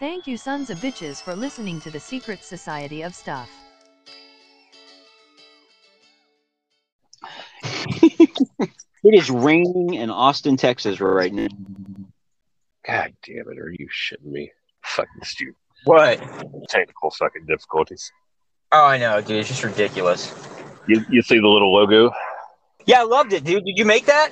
Thank you sons of bitches for listening to the Secret Society of Stuff. It is raining in Austin, Texas right now. God damn it! Are you shitting me? Fucking stupid. What? Technical fucking difficulties. Oh, I know, dude. It's just ridiculous. You you see the little logo? Yeah, I loved it, dude. Did you make that?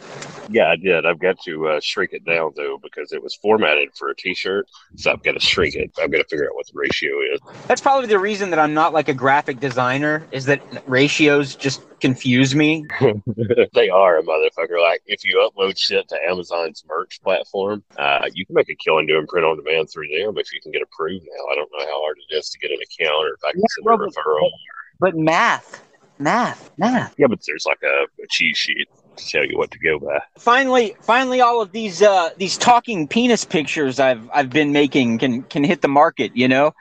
Yeah, I did. I've got to uh, shrink it down though because it was formatted for a T-shirt, so I've got to shrink it. I've got to figure out what the ratio is. That's probably the reason that I'm not like a graphic designer. Is that ratios just confuse me? they are a motherfucker. Like if you upload shit to Amazon's merch platform, uh, you can make a killing doing print on demand through them if you can get approved now. I don't know how hard it is to get an account or if I can Yeah, send a bro, but- referral. But math, math, math. Yeah, but there's like a, a cheat sheet tell you what to go by. Finally, finally, all of these uh, these talking penis pictures I've I've been making can can hit the market. You know.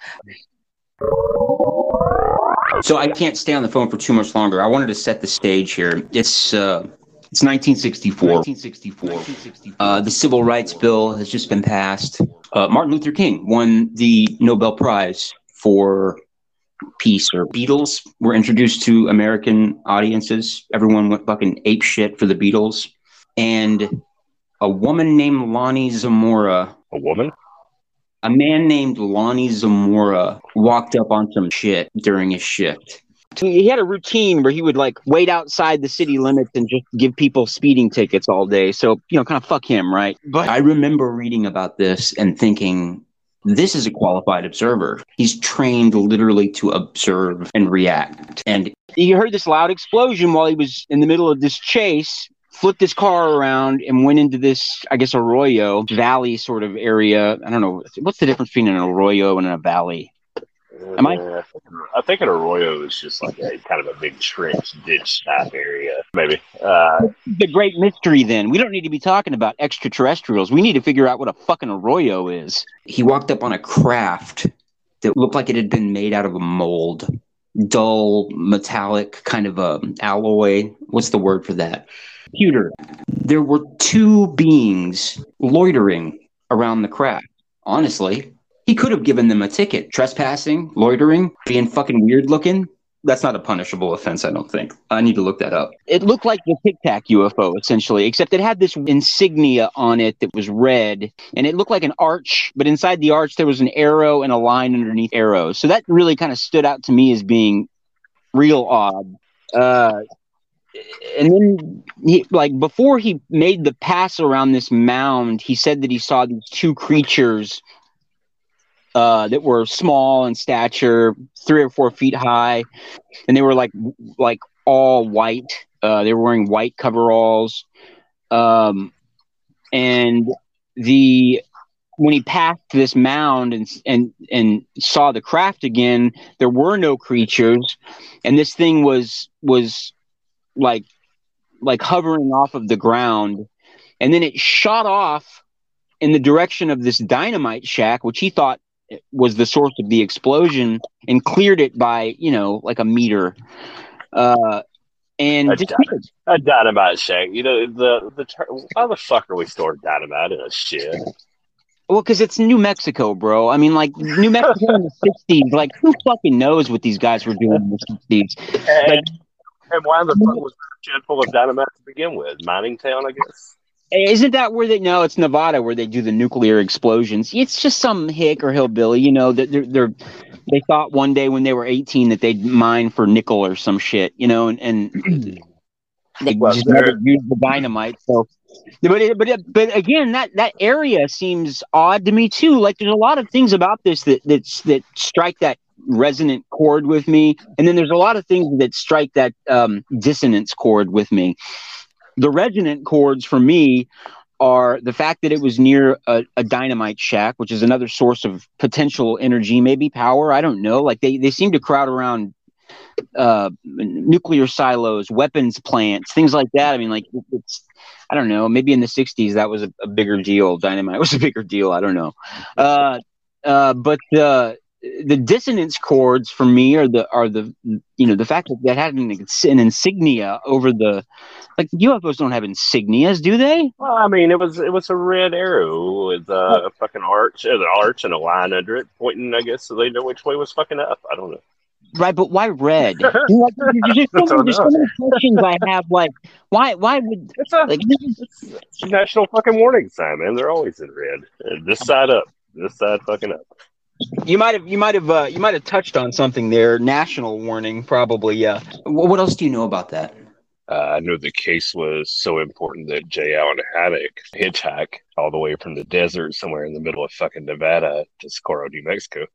So I can't stay on the phone for too much longer. I wanted to set the stage here. It's uh, it's 1964. 1964. Uh, the Civil Rights Bill has just been passed. Uh, Martin Luther King won the Nobel Prize for peace. Or Beatles were introduced to American audiences. Everyone went fucking ape shit for the Beatles, and a woman named Lonnie Zamora A woman? a man named Lonnie Zamora walked up on some shit during his shift. He had a routine where he would like wait outside the city limits and just give people speeding tickets all day. So you know, kind of fuck him, right? But I remember reading about this and thinking, this is a qualified observer. He's trained literally to observe and react. And he heard this loud explosion while he was in the middle of this chase flipped his car around and went into this i guess arroyo valley sort of area i don't know what's the difference between an arroyo and a valley Am I- Uh, I think an arroyo is just like a kind of a big trench ditch type area, maybe. Uh, the great mystery then we don't need to be talking about extraterrestrials we need to figure out what a fucking arroyo is he walked up on a craft that looked like it had been made out of a mold. Dull, metallic, kind of a alloy. What's the word for that? Pewter. There were two beings loitering around the craft. Honestly, he could have given them a ticket. Trespassing, loitering, being fucking weird looking. That's not a punishable offense, I don't think. I need to look that up. it looked like the tic tac ufo essentially except it had this insignia on it that was red and it looked like an arch but inside the arch there was an arrow and a line underneath arrows so that really kind of stood out to me as being real odd uh and then he like before he made the pass around this mound he said that he saw these two creatures uh that were small in stature three or four feet high and they were like like all white. Uh they were wearing white coveralls. Um and the when he passed this mound and and and saw the craft again there were no creatures. And this thing was was like like hovering off of the ground. And then it shot off in the direction of this dynamite shack which he thought was the source of the explosion and cleared it by you know like a meter uh and A just dynamite. a dynamite shack. You know the the ter- why the fuck are we storing dynamite in a shed? Well, because it's New Mexico, bro. I mean, like New Mexico in the '60s. Like, who fucking knows what these guys were doing in the '60s? And, and why the fuck was there a full of dynamite to begin with? Mining town, I guess. Isn't that where they? No, it's Nevada where they do the nuclear explosions. It's just some hick or hillbilly, you know. That they're, they're they thought one day when they were 18 that they'd mine for nickel or some shit, you know, and, and they Well, just never used the dynamite. So, but it, but it, but again, that that area seems odd to me too. Like there's a lot of things about this that that's that strike that resonant chord with me, and then there's a lot of things that strike that um, dissonance chord with me. The resonant chords for me are the fact that it was near a, a dynamite shack, which is another source of potential energy, maybe power. I don't know. Like they, they seem to crowd around uh, nuclear silos, weapons plants, things like that. I mean, like it's, I don't know. Maybe in the '60s that was a, a bigger deal. Dynamite was a bigger deal. I don't know. Uh, uh, but uh, the dissonance chords for me are the are the you know the fact that that had an, an insignia over the like UFOs don't have insignias, do they? Well, I mean, it was it was a red arrow with uh, a fucking arch, an arch, and a line under it, pointing, I guess, so they know which way was fucking up. I don't know. Right, but why red? You know, like, there's, just so many, there's so many questions I have. Like, why? Why would It's a, like? it's national fucking warning sign, man. They're always in red. Uh, This side up, this side fucking up. You might have, you might have, uh, you might have touched on something there. National warning, probably. Yeah. What else do you know about that? Uh, I know the case was so important that J. Allen Hynek hitchhiked all the way from the desert somewhere in the middle of fucking Nevada to Socorro, New Mexico.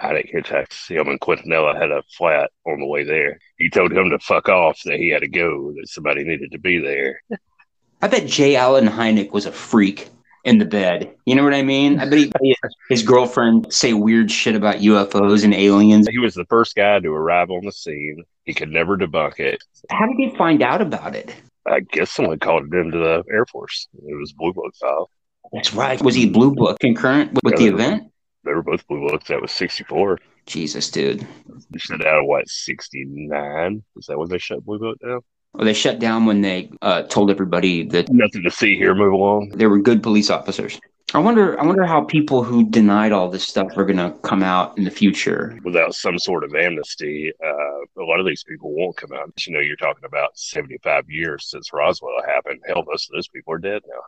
Hynek hitchhiked. Him and Quintanilla had a flat on the way there. He told him to fuck off, that he had to go, that somebody needed to be there. I bet J. Allen Hynek was a freak in the bed. You know what I mean? I bet he, his girlfriend say weird shit about UFOs and aliens. He was the first guy to arrive on the scene. He could never debunk it. How did he find out about it? I guess someone called him into the Air Force. It was Blue Book file. That's right. Was he blue book concurrent with, with the Yeah. event? They were both Blue Books. That was 64. Jesus, dude. They shut out, of what, 69? Is that when they shut Blue Book down? Well, they shut down when they uh, told everybody that Nothing to see here. Move along. they were good police officers. I wonder. I wonder how people who denied all this stuff are going to come out in the future. Without some sort of amnesty, uh, a lot of these people won't come out. You know, you're talking about 75 years since Roswell happened. Hell, most of those people are dead now.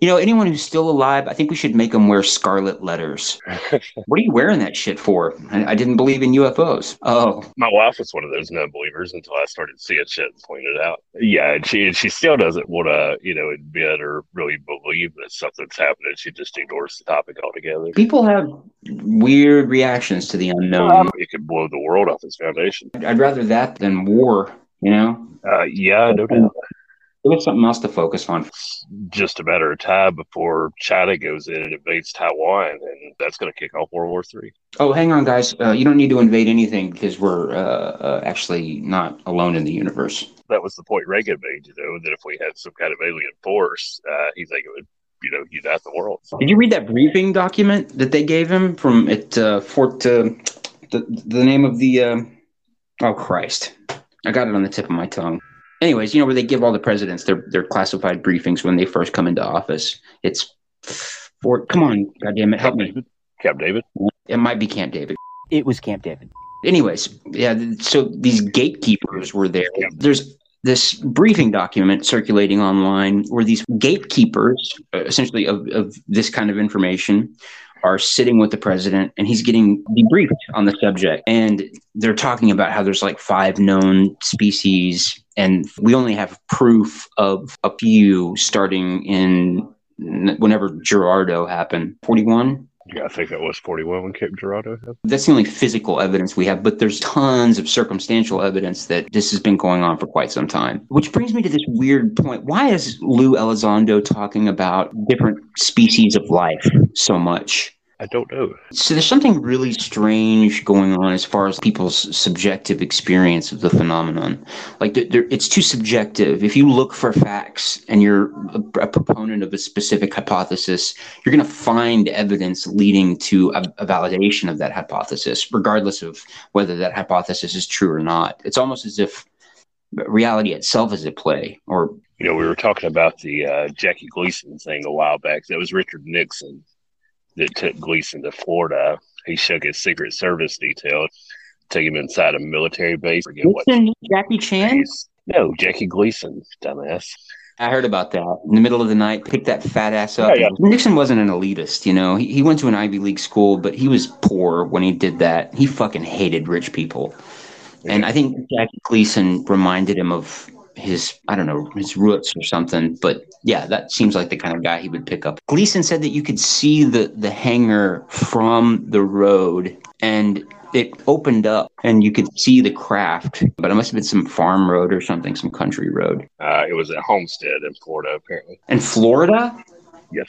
You know, anyone who's still alive, I think we should make them wear scarlet letters. What are you wearing that shit for? I, I didn't believe in UFOs. Oh, My wife was one of those non-believers until I started seeing shit and pointed it out. Yeah, and she she still doesn't want to, you know, admit or really believe that something's happening. She just ignores the topic altogether. people have weird reactions to the unknown. Um, it could blow the world off its foundation. I'd rather that than war. You know, Uh, yeah, no doubt. Give us something else to focus on. Just a matter of time before China goes in and invades Taiwan, and that's going to kick off World War Three. Oh, hang on, guys. Uh, you don't need to invade anything because we're uh, uh, actually not alone in the universe. That was the point Reagan made, you know, that if we had some kind of alien force, uh, he think it would, you know, unite the world. Did you read that briefing document that they gave him from at uh, Fort? Uh, the the name of the uh, oh Christ, I got it on the tip of my tongue. Anyways, you know where they give all the presidents their their classified briefings when they first come into office. It's Fort. Come on, goddamn it, help me. Camp David. It might be Camp David. It was Camp David. anyways, yeah, so these gatekeepers were there. There's this briefing document circulating online where these gatekeepers, uh, essentially of, of this kind of information, are sitting with the president and he's getting debriefed on the subject. And they're talking about how there's like five known species, and we only have proof of a few starting in whenever Girardeau happened. 41? Yeah, I think that was 41 when Cape Girardeau happened. That's the only physical evidence we have, but there's tons of circumstantial evidence that this has been going on for quite some time. Which brings me to this weird point. Why is Lou Elizondo talking about different species of life so much? I don't know. So there's something really strange going on as far as people's subjective experience of the phenomenon. Like it's too subjective. If you look for facts and you're a, a proponent of a specific hypothesis, you're going to find evidence leading to a, a validation of that hypothesis, regardless of whether that hypothesis is true or not. It's almost as if reality itself is at play, or You know, we were talking about the uh, Jackie Gleason thing a while back. That was Richard Nixon that took Gleason to Florida. He shook his Secret Service detail, took him inside a military base. Forget what. Nixon, Jackie Chan. base. No, Jackie Gleason, dumbass. I heard about that in the middle of the night. Picked that fat ass up. Yeah, Nixon wasn't an elitist, you know. He, he went to an Ivy League school, but he was poor when he did that. He fucking hated rich people, and I think Jackie Gleason reminded him of his I don't know his roots or something. But yeah, that seems like the kind of guy he would pick up. Gleason said that you could see the the hangar from the road, and it opened up, and you could see the craft. But it must have been some farm road or something, some country road. Uh, it was at Homestead in Florida, apparently. And Florida? Yes.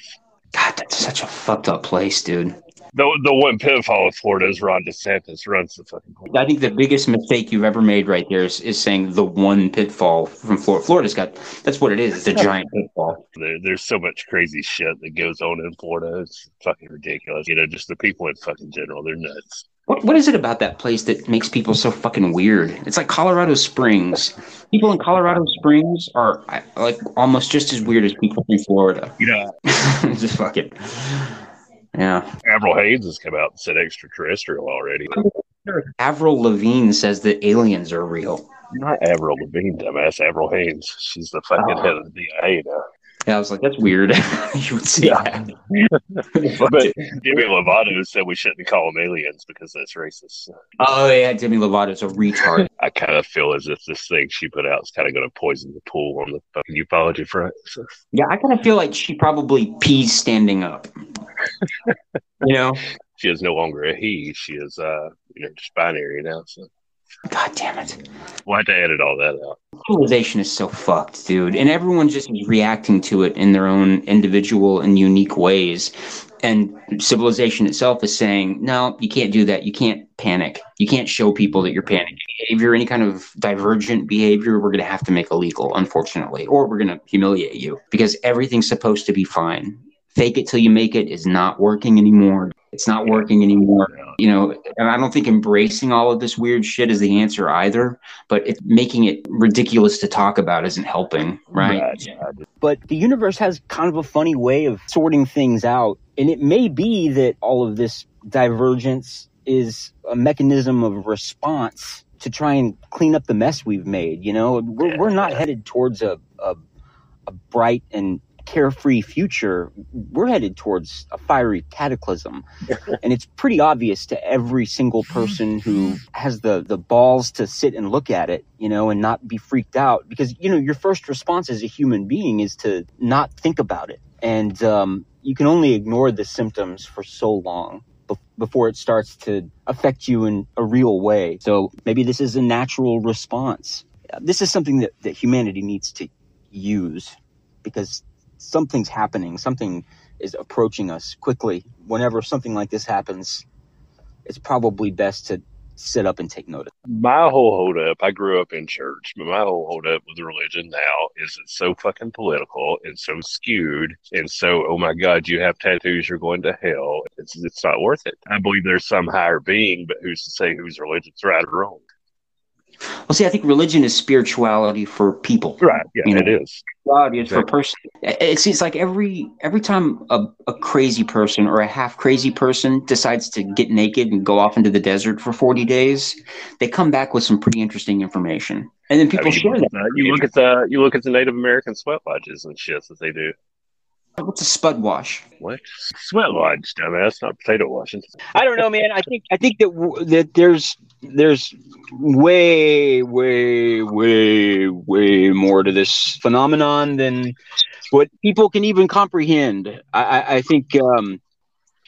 That's such a fucked up place, dude. The, the one pitfall of Florida is Ron DeSantis runs the fucking place. I think the biggest mistake you've ever made right there is, is saying the one pitfall from Florida. Florida's got that's what it is. It's a giant pitfall. There, there's so much crazy shit that goes on in Florida. It's fucking ridiculous. You know, just the people in fucking general, they're nuts. What what is it about that place that makes people so fucking weird? It's like Colorado Springs. People in Colorado Springs are like almost just as weird as people in Florida. You know, just fuck it. Yeah. Avril Haines has come out and said extraterrestrial already. Avril Lavigne says that aliens are real. Not Avril Lavigne, dumbass. Avril Haines. She's the fucking Oh. head of the DIA now. Yeah, I was like, that's weird. you would see Yeah. that. But Demi Lovato said we shouldn't call them aliens because that's racist. oh yeah, Demi Lovato's a retard. I kind of feel as if this thing she put out is kind of going to poison the pool on the fucking ufology front. So, Yeah, I kind of feel like she probably pees standing up. you know? she is no longer a he. She is, uh, you know, just binary now. So God damn it. we'll have to edit all that out. Civilization is so fucked, dude. And everyone's just reacting to it in their own individual and unique ways. And civilization itself is saying, no, you can't do that. You can't panic. You can't show people that you're panicking. If you're any kind of divergent behavior, we're going to have to make illegal, unfortunately, or we're going to humiliate you because everything's supposed to be fine. Fake it till you make it is not working anymore. It's not working anymore. You know, and I don't think embracing all of this weird shit is the answer either but it, making it ridiculous to talk about isn't helping, right? yeah. But the universe has kind of a funny way of sorting things out. And it may be that all of this divergence is a mechanism of response to try and clean up the mess we've made. You know, we're, we're not headed towards a, a, a bright and carefree future. We're headed towards a fiery cataclysm. and it's pretty obvious to every single person who has the, the balls to sit and look at it, you know, and not be freaked out. Because, you know, your first response as a human being is to not think about it. And um, you can only ignore the symptoms for so long before it starts to affect you in a real way. So maybe this is a natural response. This is something that, that humanity needs to use because something's happening, something is approaching us quickly. Whenever something like this happens, it's probably best to sit up and take notice. My whole hold up, I grew up in church, but my whole hold up with religion now is it's so fucking political and so skewed and so, oh my God, you have tattoos, you're going to hell. It's, it's not worth it. I believe there's some higher being, but who's to say whose religion's right or wrong? Well, see, I think religion is spirituality for people. Right. Yeah, You know, it is. God is for person. It's it's like every every time a, a crazy person or a half crazy person decides to get naked and go off into the desert for forty days, they come back with some pretty interesting information, and then I people mean, you, share that. you look at the you look at the Native American sweat lodges and shit that they do. What's a spud wash? What sweat lodge, dumbass? Not potato washing. I don't know, man. I think I think that w- that there's there's way way way way more to this phenomenon than what people can even comprehend. I, I, I think um,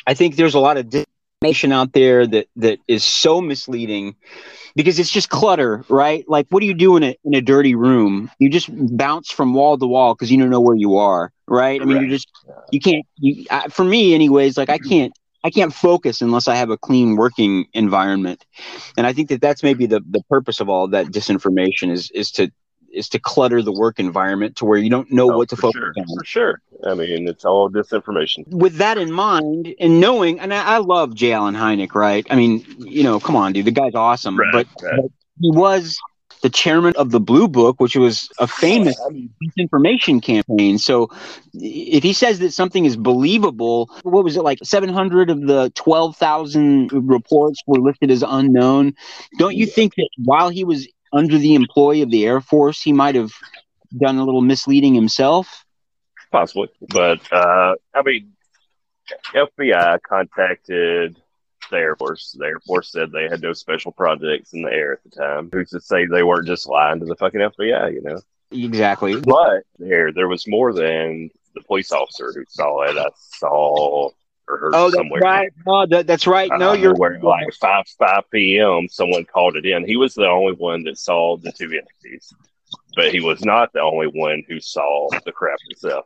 I think there's a lot of information out there that that is so misleading because it's just clutter, right? Like, what do you do in a in a dirty room? You just bounce from wall to wall because you don't know where you are, right? I mean, you just you can't. You, I, for me, anyways, like I can't I can't focus unless I have a clean working environment, and I think that that's maybe the the purpose of all that disinformation is is to is to clutter the work environment to where you don't know Oh, what to focus sure. on For sure. I mean, it's all disinformation. with that in mind and knowing, and I, I love J. Allen Hynek, right? I mean, you know, come on, dude, the guy's awesome, Right, but, right. but he was the chairman of the Blue Book, which was a famous disinformation campaign. So if he says that something is believable, what was it like 700 of the 12,000 reports were listed as unknown? Don't you think that while he was under the employ of the Air Force, he might have done a little misleading himself? Possibly. But, uh, I mean, FBI contacted the Air Force. The Air Force said they had no special projects in the air at the time. Who's to say they weren't just lying to the fucking FBI, you know? Exactly. But there, there was more than the police officer who saw it. I saw or heard Oh, that's right. No, that, that's right. No, uh, you're where like five five p.m. Someone called it in. He was the only one that saw the two entities, but he was not the only one who saw the craft itself.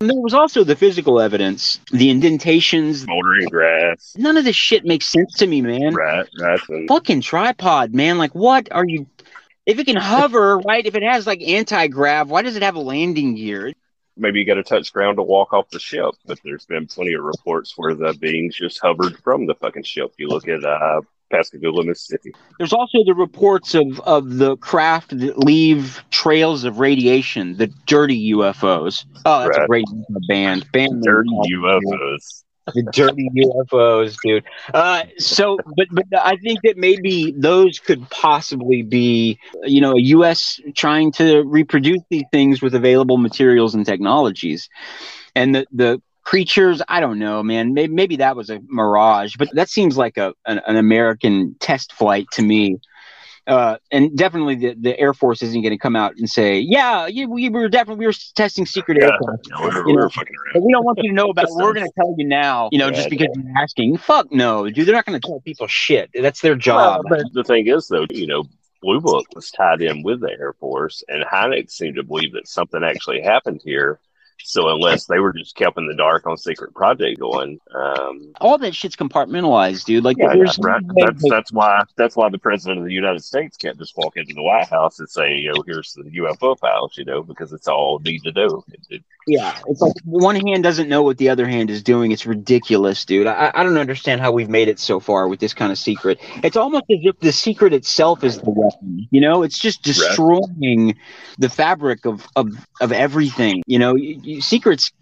And there was also the physical evidence, the indentations. Smoldering grass, None of this shit makes sense to me, man. right, right, and Fucking tripod, man. Like, what are you? If it can hover, right? If it has like anti grav, why does it have a landing gear? Maybe you got to touch ground to walk off the ship. But there's been plenty of reports where the beings just hovered from the fucking ship. You look at uh, Pascagoula, Mississippi. There's also the reports of, of the craft that leave trails of radiation, the dirty UFOs. Oh, that's a great band. Band Dirty. UFOs. The dirty UFOs, dude. Uh, so, but but I think that maybe those could possibly be, you know, U.S. trying to reproduce these things with available materials and technologies, and the the creatures. I don't know, man. Maybe, maybe that was a mirage, but that seems like a an, an American test flight to me. Uh, and definitely the, the Air Force isn't going to come out and say, yeah, yeah, we were definitely we were testing secret Yeah, aircraft. yeah, we're, we're fucking around. We don't want you to know about it. We're going to tell you now, you know, just Yeah. because you're asking. Fuck no, dude. They're not going to tell people shit. That's their job. Well, but the thing is, though, you know, Blue Book was tied in with the Air Force, and Hynek seemed to believe that something actually happened here. So unless they were just kept in the dark on secret project going, um, All that shit's compartmentalized, dude. Like, yeah, there's right. That's that's why that's why the president of the United States can't just walk into the White House and say, "Yo, here's the UFO files," you know, because it's all need to do. It, yeah, it's like one hand doesn't know what the other hand is doing. It's ridiculous, dude. I, I don't understand how we've made it so far with this kind of secret. It's almost as if the secret itself is the weapon. You know, it's just destroying the fabric of of of everything. You know, secrets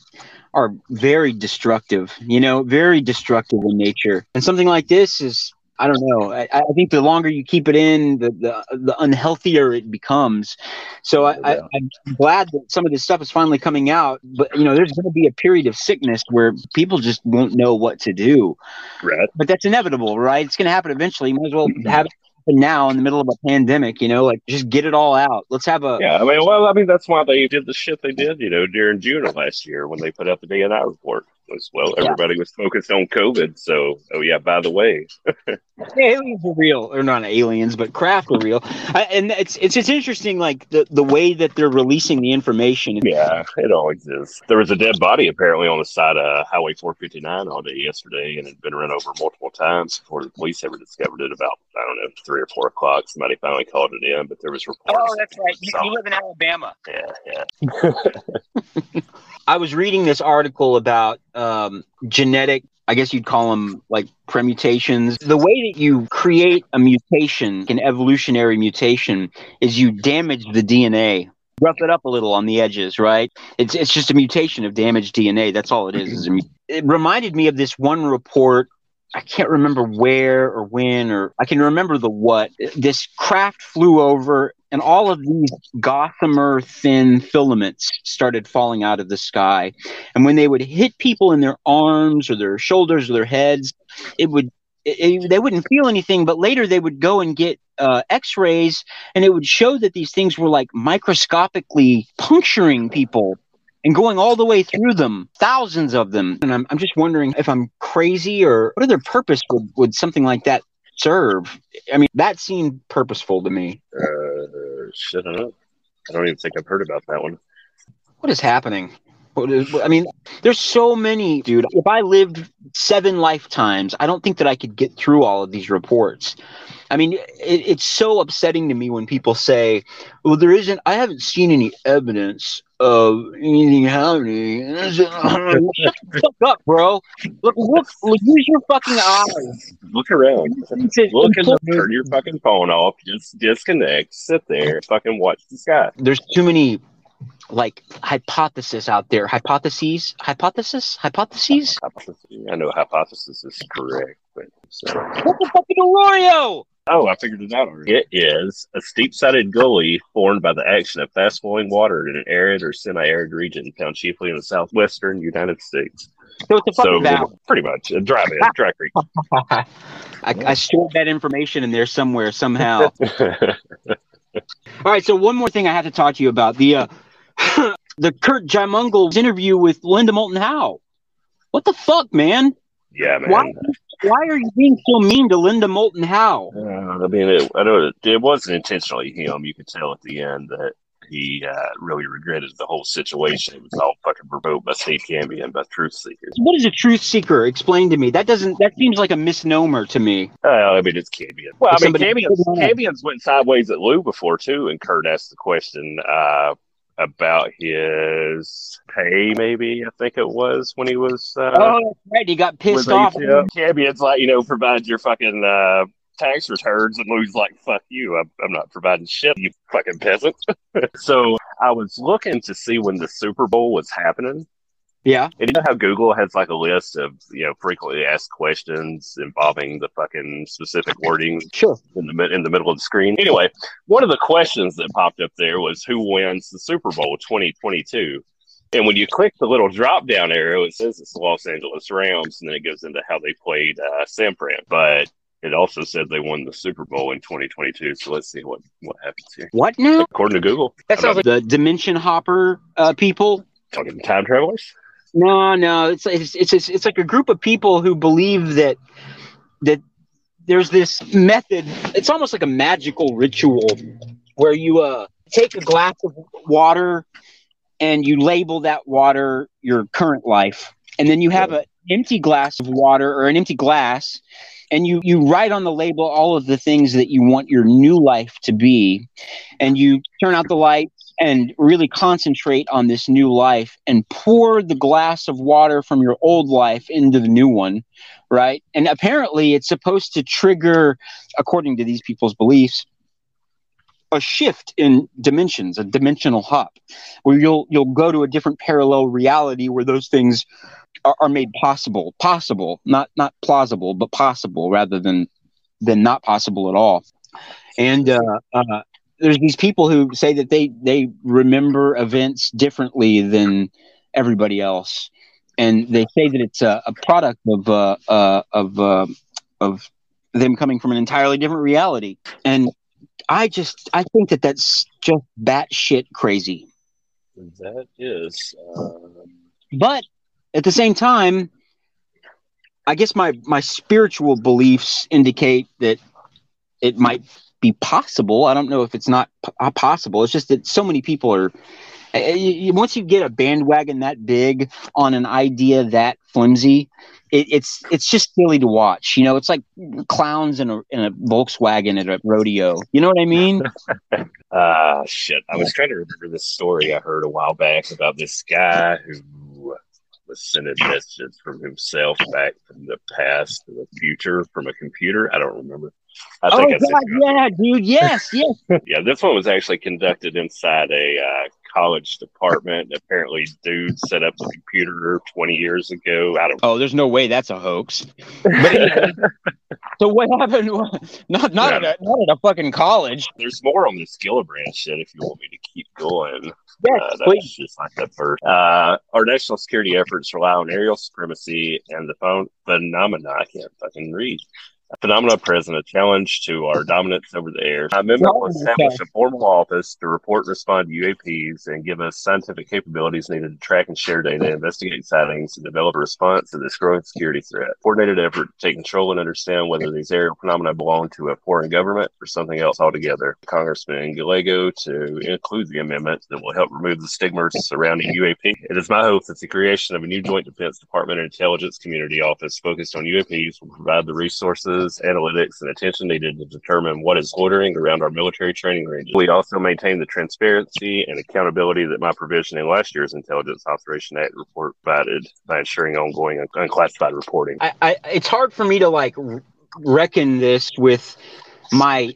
are very destructive. You know, very destructive in nature. And something like this is. I don't know. I, I think the longer you keep it in, the, the the unhealthier it becomes. So I, I, I'm glad that some of this stuff is finally coming out. But you know, there's going to be a period of sickness where people just won't know what to do. right. But that's inevitable, right? It's going to happen eventually. You might as well have it now in the middle of a pandemic. You know, like just get it all out. Let's have a Yeah, I mean, well, I mean, that's why they did the shit they did, you know, during June of last year when they put out the DNI report. Was well, Yeah. everybody was focused on COVID. So, oh yeah, by the way, Yeah, aliens are real, or not aliens, but craft are real. I, and it's it's it's interesting, like the the way that they're releasing the information. yeah, it all exists. There was a dead body apparently on the side of Highway 459 all day yesterday, and it had been run over multiple times before the police ever discovered it. About I don't know three or four o'clock, somebody finally called it in, but there was reports. Oh, that's right. You, you live in Alabama. Yeah, yeah. I was reading this article about um, genetic, I guess you'd call them like permutations. The way that you create a mutation, an evolutionary mutation, is you damage the DNA. Rough it up a little on the edges, right? It's it's just a mutation of damaged DNA. That's all it is. is it reminded me of this one report. I can't remember where or when, or I can remember the what. This craft flew over, and all of these gossamer thin filaments started falling out of the sky. And when they would hit people in their arms or their shoulders or their heads, it would it, they wouldn't feel anything. But later they would go and get uh, X-rays, and it would show that these things were like microscopically puncturing people. And going all the way through them, thousands of them. And I'm, I'm just wondering if I'm crazy or what other purpose would, would something like that serve? I mean, that seemed purposeful to me. Uh, shit, I don't know. I don't even think I've heard about that one. What is happening? What is, I mean, there's so many, dude. If I lived seven lifetimes, I don't think that I could get through all of these reports. I mean, it, it's so upsetting to me when people say, "Well, there isn't. I haven't seen any evidence of anything happening." And I said, Shut the fuck up, bro. Look, look, look, use your fucking eyes. Look around. Look and turn your fucking phone off. Just disconnect. Sit there. Fucking watch the sky. There's too many like hypotheses out there. Hypotheses, hypothesis, hypotheses. I know hypothesis is correct, but so. What the fuck is arroyo? Oh, I figured it out already. It is a steep-sided gully formed by the action of fast-flowing water in an arid or semi-arid region found chiefly in the southwestern United States. So it's a So fucking valley. pretty much a dry bed, dry creek. I, I stored that information in there somewhere somehow. All right, so one more thing I have to talk to you about the uh, the Kurt Jaimungal's interview with Linda Moulton Howe. What the fuck, man? Yeah, man. Why why are you being so mean to Linda Moulton Howe? Uh, I mean, it, I know it, it wasn't intentionally him. You could tell at the end that he uh, really regretted the whole situation. It was all fucking provoked by Steve Cambion, by truth seekers. What is a truth seeker? Explain to me. That doesn't. That seems like a misnomer to me. Uh, I mean, it's Cambion. Well, I mean, Cambion's, Cambion's went sideways at Lou before, too, and Kurt asked the question uh, about his pay, maybe, I think it was, when he was. Uh, oh, that's right. He got pissed off. ATL. Cambion's like, you know, provide your fucking uh, tax returns, and Lou's like, "Fuck you! I'm, I'm not providing shit, you fucking peasant." so I was looking to see when the Super Bowl was happening. Yeah. And you know how Google has like a list of you know frequently asked questions involving the fucking specific wording Sure. in the in the middle of the screen. Anyway, one of the questions that popped up there was who wins the Super Bowl 2022. And when you click the little drop down arrow, it says it's the Los Angeles Rams, and then it goes into how they played uh, San Fran. But it also said they won the Super Bowl in 2022. So let's see what what happens here. What now? According to Google, That sounds like the dimension hopper uh, people. talking time travelers. No, no, it's it's it's it's, like a group of people who believe that that there's this method. It's almost like a magical ritual where you uh take a glass of water and you label that water your current life, and then you have an empty glass of water or an empty glass. And you, you write on the label all of the things that you want your new life to be. And you turn out the lights and really concentrate on this new life and pour the glass of water from your old life into the new one, right? And apparently, it's supposed to trigger, according to these people's beliefs, a shift in dimensions, a dimensional hop, where you'll you'll go to a different parallel reality where those things are, are made possible, possible, not not plausible, but possible rather than than not possible at all. And uh, uh, there's these people who say that they they remember events differently than everybody else, and they say that it's a, a product of uh, uh, of uh, of them coming from an entirely different reality. And I just I think that that's just batshit crazy. That is. Um, But at the same time, I guess my my spiritual beliefs indicate that it might be possible. I don't know if it's not p- uh, possible. It's just that so many people are. uh, you- you- Once you get a bandwagon that big on an idea that flimsy, it, it's it's just silly to watch. You know, it's like clowns in a in a Volkswagen at a rodeo. You know what I mean? Ah, shit. I was trying to remember this story I heard a while back about this guy who was sending messages from himself back from the past to the future from a computer. I don't remember. I oh think I said- God, yeah, dude, yes, yes. yeah, this one was actually conducted inside a uh, college department. Apparently, dude set up the computer 20 years ago. I don't Oh, there's no way that's a hoax. But anyway, so what happened? Not not at a, not at a fucking college. There's more on this Gillibrand shit if you want me to keep going. Yes, Uh, please. just like the first. Uh, our national security efforts rely on aerial supremacy and the phone phenomena. I can't fucking read. Phenomena present a challenge to our dominance over the air. The amendment will establish a formal office to report and respond to UAPs and give us scientific capabilities needed to track and share data, investigate sightings, and develop a response to this growing security threat. Coordinated effort to take control and understand whether these aerial phenomena belong to a foreign government or something else altogether. Congressman Gallego to include the amendment that will help remove the stigmas surrounding UAP. It is my hope that the creation of a new Joint Defense Department and Intelligence Community Office focused on UAPs will provide the resources, analytics, and attention needed to determine what is loitering around our military training ranges. We also maintain the transparency and accountability that my provision in last year's Intelligence Authorization Act report provided by ensuring ongoing un- unclassified reporting. I, I it's hard for me to like reckon this with my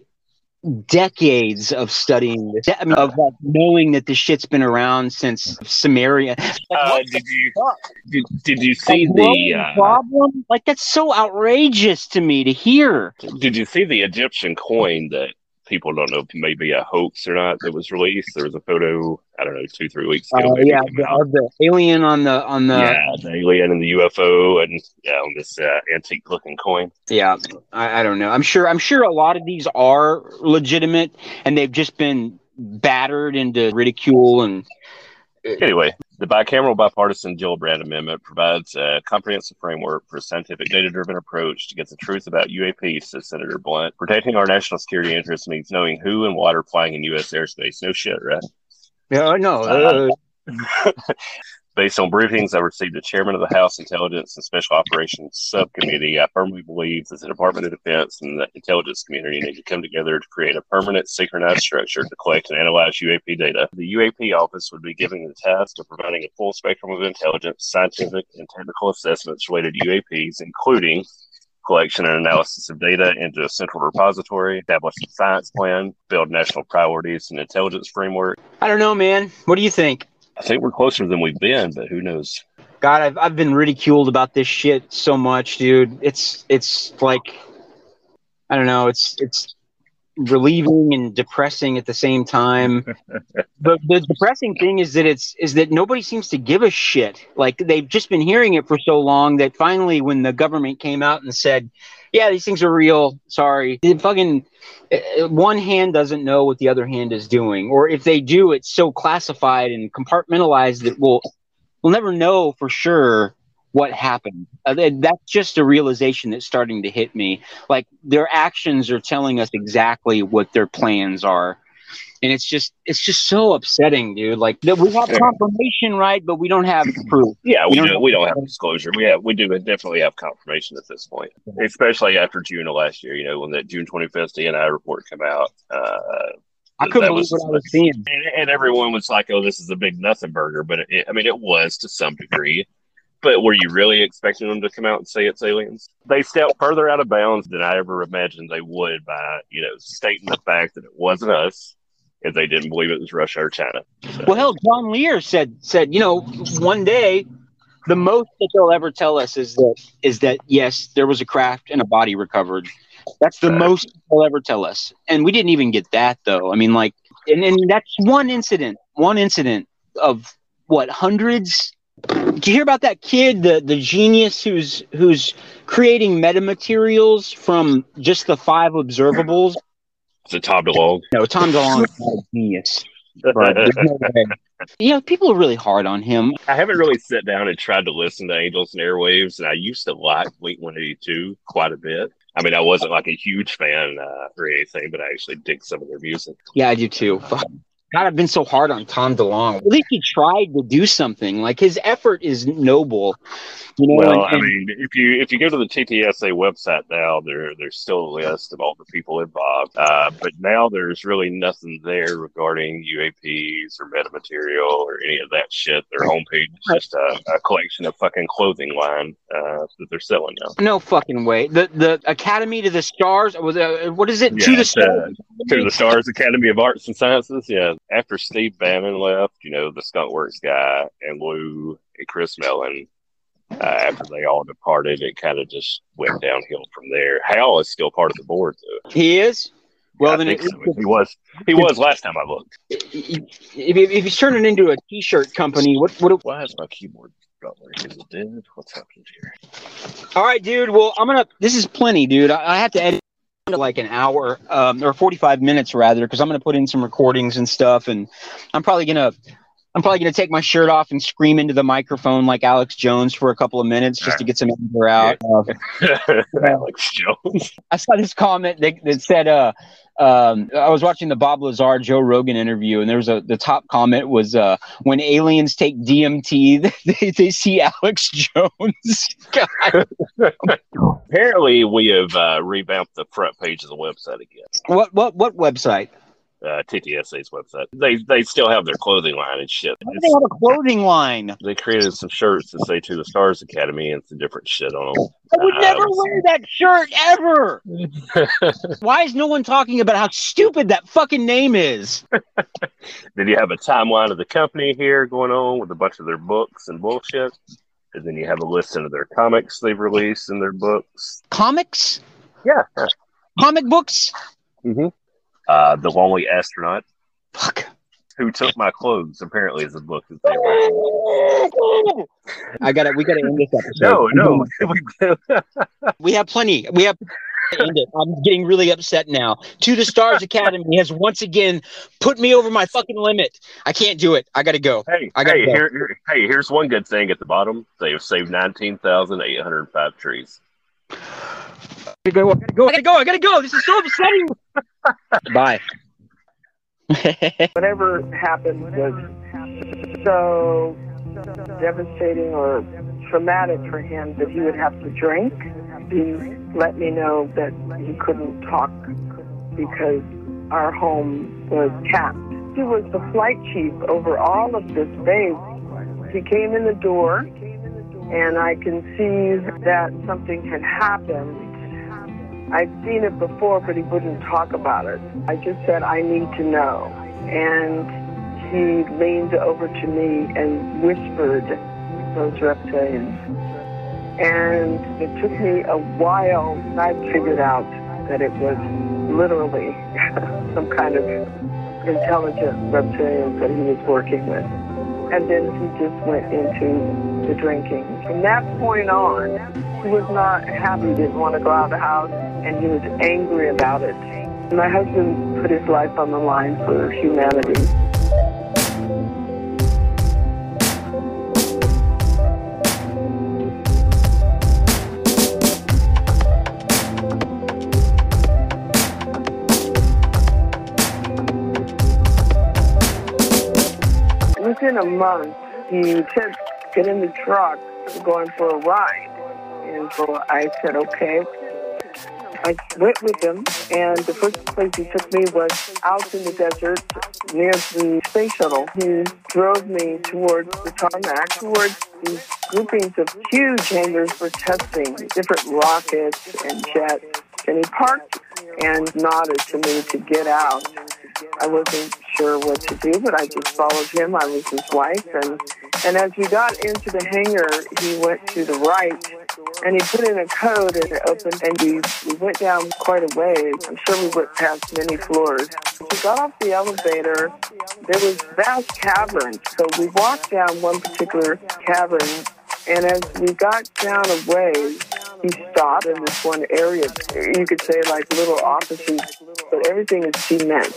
decades of studying this, I mean, of like knowing that this shit's been around since Samaria. Like, Uh, did you fuck? did, did you see the uh, problem? Like that's so outrageous to me to hear. Did you see the Egyptian coin that people don't know if it may be a hoax or not that was released? There was a photo, I don't know, two, three weeks ago. Uh, maybe yeah, the, of the alien on the on the yeah, the alien and the UFO and yeah, on this uh, antique looking coin. Yeah, I, I don't know. I'm sure. I'm sure a lot of these are legitimate, and they've just been battered into ridicule. And Anyway, the bicameral bipartisan Gillibrand Amendment provides a comprehensive framework for a scientific data driven approach to get the truth about UAP, says Senator Blunt. Protecting our national security interests means knowing who and what are flying in U.S. airspace. No shit, right? yeah, I know. Uh, Based on briefings I received the chairman of the House Intelligence and Special Operations Subcommittee, I firmly believe that the Department of Defense and the intelligence community need to come together to create a permanent synchronized structure to collect and analyze UAP data. The UAP office would be given the task of providing a full spectrum of intelligence, scientific, and technical assessments related to UAPs, including collection and analysis of data into a central repository, establish a science plan, build national priorities and intelligence framework. I don't know, man. What do you think? I think we're closer than we've been, but who knows? God, I've I've been ridiculed about this shit so much, dude. It's it's like I don't know, it's it's relieving and depressing at the same time. but the depressing thing is that it's is that nobody seems to give a shit. Like they've just been hearing it for so long that finally when the government came out and said, "Yeah, these things are real." Sorry. It fucking uh, one hand doesn't know what the other hand is doing or if they do it's so classified and compartmentalized that we'll we'll never know for sure what happened. Uh, that's just a realization that's starting to hit me. Like their actions are telling us exactly what their plans are. And it's just it's just so upsetting, dude. Like we have confirmation, right? But we don't have proof. Yeah, we, we don't, do, we don't have disclosure. We have we do definitely have confirmation at this point, especially after June of last year. You know, when that June twenty fifth DNI report came out, uh, I couldn't believe what I was seeing. And, and, everyone was like, "Oh, this is a big nothing burger," but it, I mean, it was to some degree. But were you really expecting them to come out and say it's aliens? They stepped further out of bounds than I ever imagined they would by, you know, stating the fact that it wasn't us if they didn't believe it was Russia or China. So. Well, hell, John Lear said said, you know, one day the most that they'll ever tell us is that is that yes, there was a craft and a body recovered. That's the right. most they'll ever tell us. And we didn't even get that though. I mean, like and, and that's one incident, one incident of what hundreds did you hear about that kid, the the genius who's who's creating metamaterials from just the five observables? Is it Tom DeLonge? No, Tom DeLonge is a genius. But no you know, people are really hard on him. I haven't really sat down and tried to listen to Angels and Airwaves, and I used to like Blink 182 quite a bit. I mean, I wasn't like a huge fan uh, or anything, but I actually dig some of their music. Yeah, I do too. God, I've been so hard on Tom DeLonge. At least he tried to do something. Like his effort is noble. You know, well, and, I mean, if you if you go to the TTSA website now, there there's still a list of all the people involved. Uh, but now there's really nothing there regarding UAPs or metamaterial or any of that shit. Their homepage is just a, a collection of fucking clothing line uh, that they're selling now. No fucking way. The the Academy to the Stars was uh, what is it? Yeah, to the Stars. To the Stars Academy of Arts and Sciences. Yeah after Steve Bannon left, you know, the Skunkworks guy and Lou and Chris Mellon, uh, after they all departed, it kind of just went downhill from there. Hal is still part of the board, though. He is. Well, yeah, then it, so. he was. He was last time I looked. If, if he's turning into a T-shirt company, what? What? Why is my keyboard not? Is it dead? What's happening here? All right, dude. Well, I'm gonna. This is plenty, dude. I, I have to edit like an hour um, or 45 minutes rather because i'm going to put in some recordings and stuff and i'm probably going to i'm probably going to take my shirt off and scream into the microphone like alex jones for a couple of minutes just to get some anger out alex jones. I saw this comment that, that said uh um, I was watching the Bob Lazar Joe Rogan interview, and there was a the top comment was uh, when aliens take DMT, they, they see Alex Jones. Apparently, we have uh, revamped the front page of the website again. What what what website? Uh, TTSA's website. They they still have their clothing line and shit. Why do they have a clothing line? They created some shirts that say "To the Stars Academy" and some different shit on them. I would never wear that shirt ever. Why is no one talking about how stupid that fucking name is? then you have a timeline of the company here going on with a bunch of their books and bullshit. And then you have a list of their comics they've released in their books. Comics? Yeah. Comic books? Mm-hmm. Uh, the Lonely Astronaut. Fuck. Who took my clothes? Apparently, is a book that they read. I got to We got to end this episode. No, no. we have plenty. We have. I'm getting really upset now. To the Stars Academy has once again put me over my fucking limit. I can't do it. I gotta go. Hey, I gotta hey, go. Here, here, hey, here's one good thing at the bottom. They have saved nineteen thousand eight hundred five trees. I gotta go. I gotta go. I gotta go. I gotta go. This is so upsetting. Bye. Whatever happened was so devastating or traumatic for him that he would have to drink. He let me know that he couldn't talk because our home was capped. He was the flight chief over all of this base. He came in the door, and I can see that something had happened I'd seen it before, but he wouldn't talk about it. I just said, I need to know. And he leaned over to me and whispered those reptilians. And it took me a while, and I figured out that it was literally some kind of intelligent reptilians that he was working with. And then he just went into the drinking. From that point on, he was not happy, didn't want to go out of the house, and he was angry about it. My husband put his life on the line for humanity. Within a month, he said, get in the truck, going for a ride. And so I said, okay. I went with him, and the first place he took me was out in the desert near the space shuttle. He drove me towards the tarmac, towards these groupings of huge hangars for testing different rockets and jets. And he parked and nodded to me to get out. I wasn't sure what to do, but I just followed him. I was his wife, and and as we got into the hangar, he went to the right, and he put in a code, and it opened, and we we went down quite a ways. I'm sure we went past many floors. We got off the elevator. There was vast caverns, so we walked down one particular cavern, and as we got down a ways, he stopped in this one area. You could say like little offices, but everything is cement.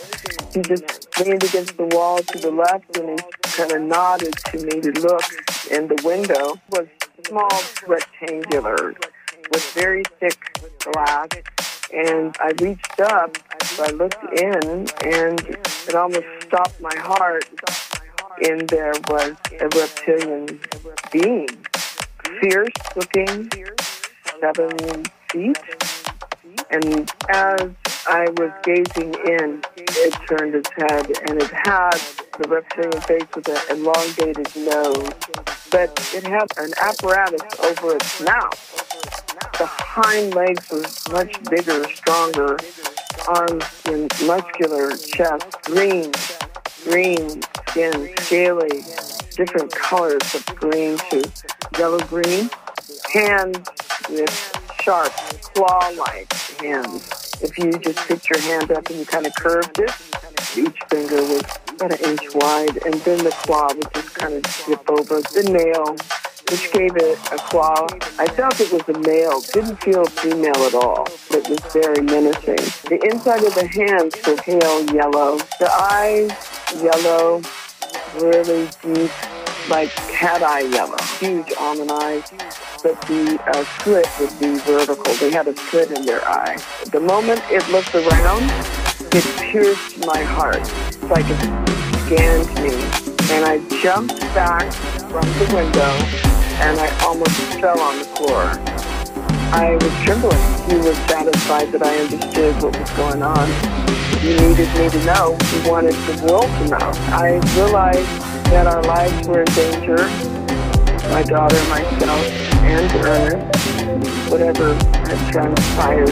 He just leaned against the wall to the left and he kind of nodded to me to look. in the window was small, rectangular, with very thick glass. And I reached up, so I looked in, and it almost stopped my heart. And there was a reptilian being, fierce looking, seven feet. And as I was gazing in, it turned its head and it had the reptilian face with an elongated nose, but it had an apparatus over its mouth. The hind legs were much bigger, stronger, arms and muscular chest, green, green skin, scaly, different colors of green to yellow green, hands with sharp, claw-like hands. If you just picked your hand up and you kind of curved it, each finger was about an inch wide, and then the claw would just kind of dip over the nail, which gave it a claw. I felt it was a male, didn't feel female at all. It was very menacing. The inside of the hands were pale yellow. The eyes, yellow, really deep, like cat eye yellow, huge almond eyes but the uh, slit would be vertical. They had a slit in their eye. The moment it looked around, it pierced my heart. It's like it scanned me. And I jumped back from the window and I almost fell on the floor. I was trembling. He was satisfied that I understood what was going on. He needed me to know. He wanted the world to know. I realized that our lives were in danger. My daughter, and myself, and Ernest, whatever had transpired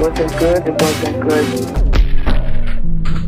wasn't good, it wasn't good.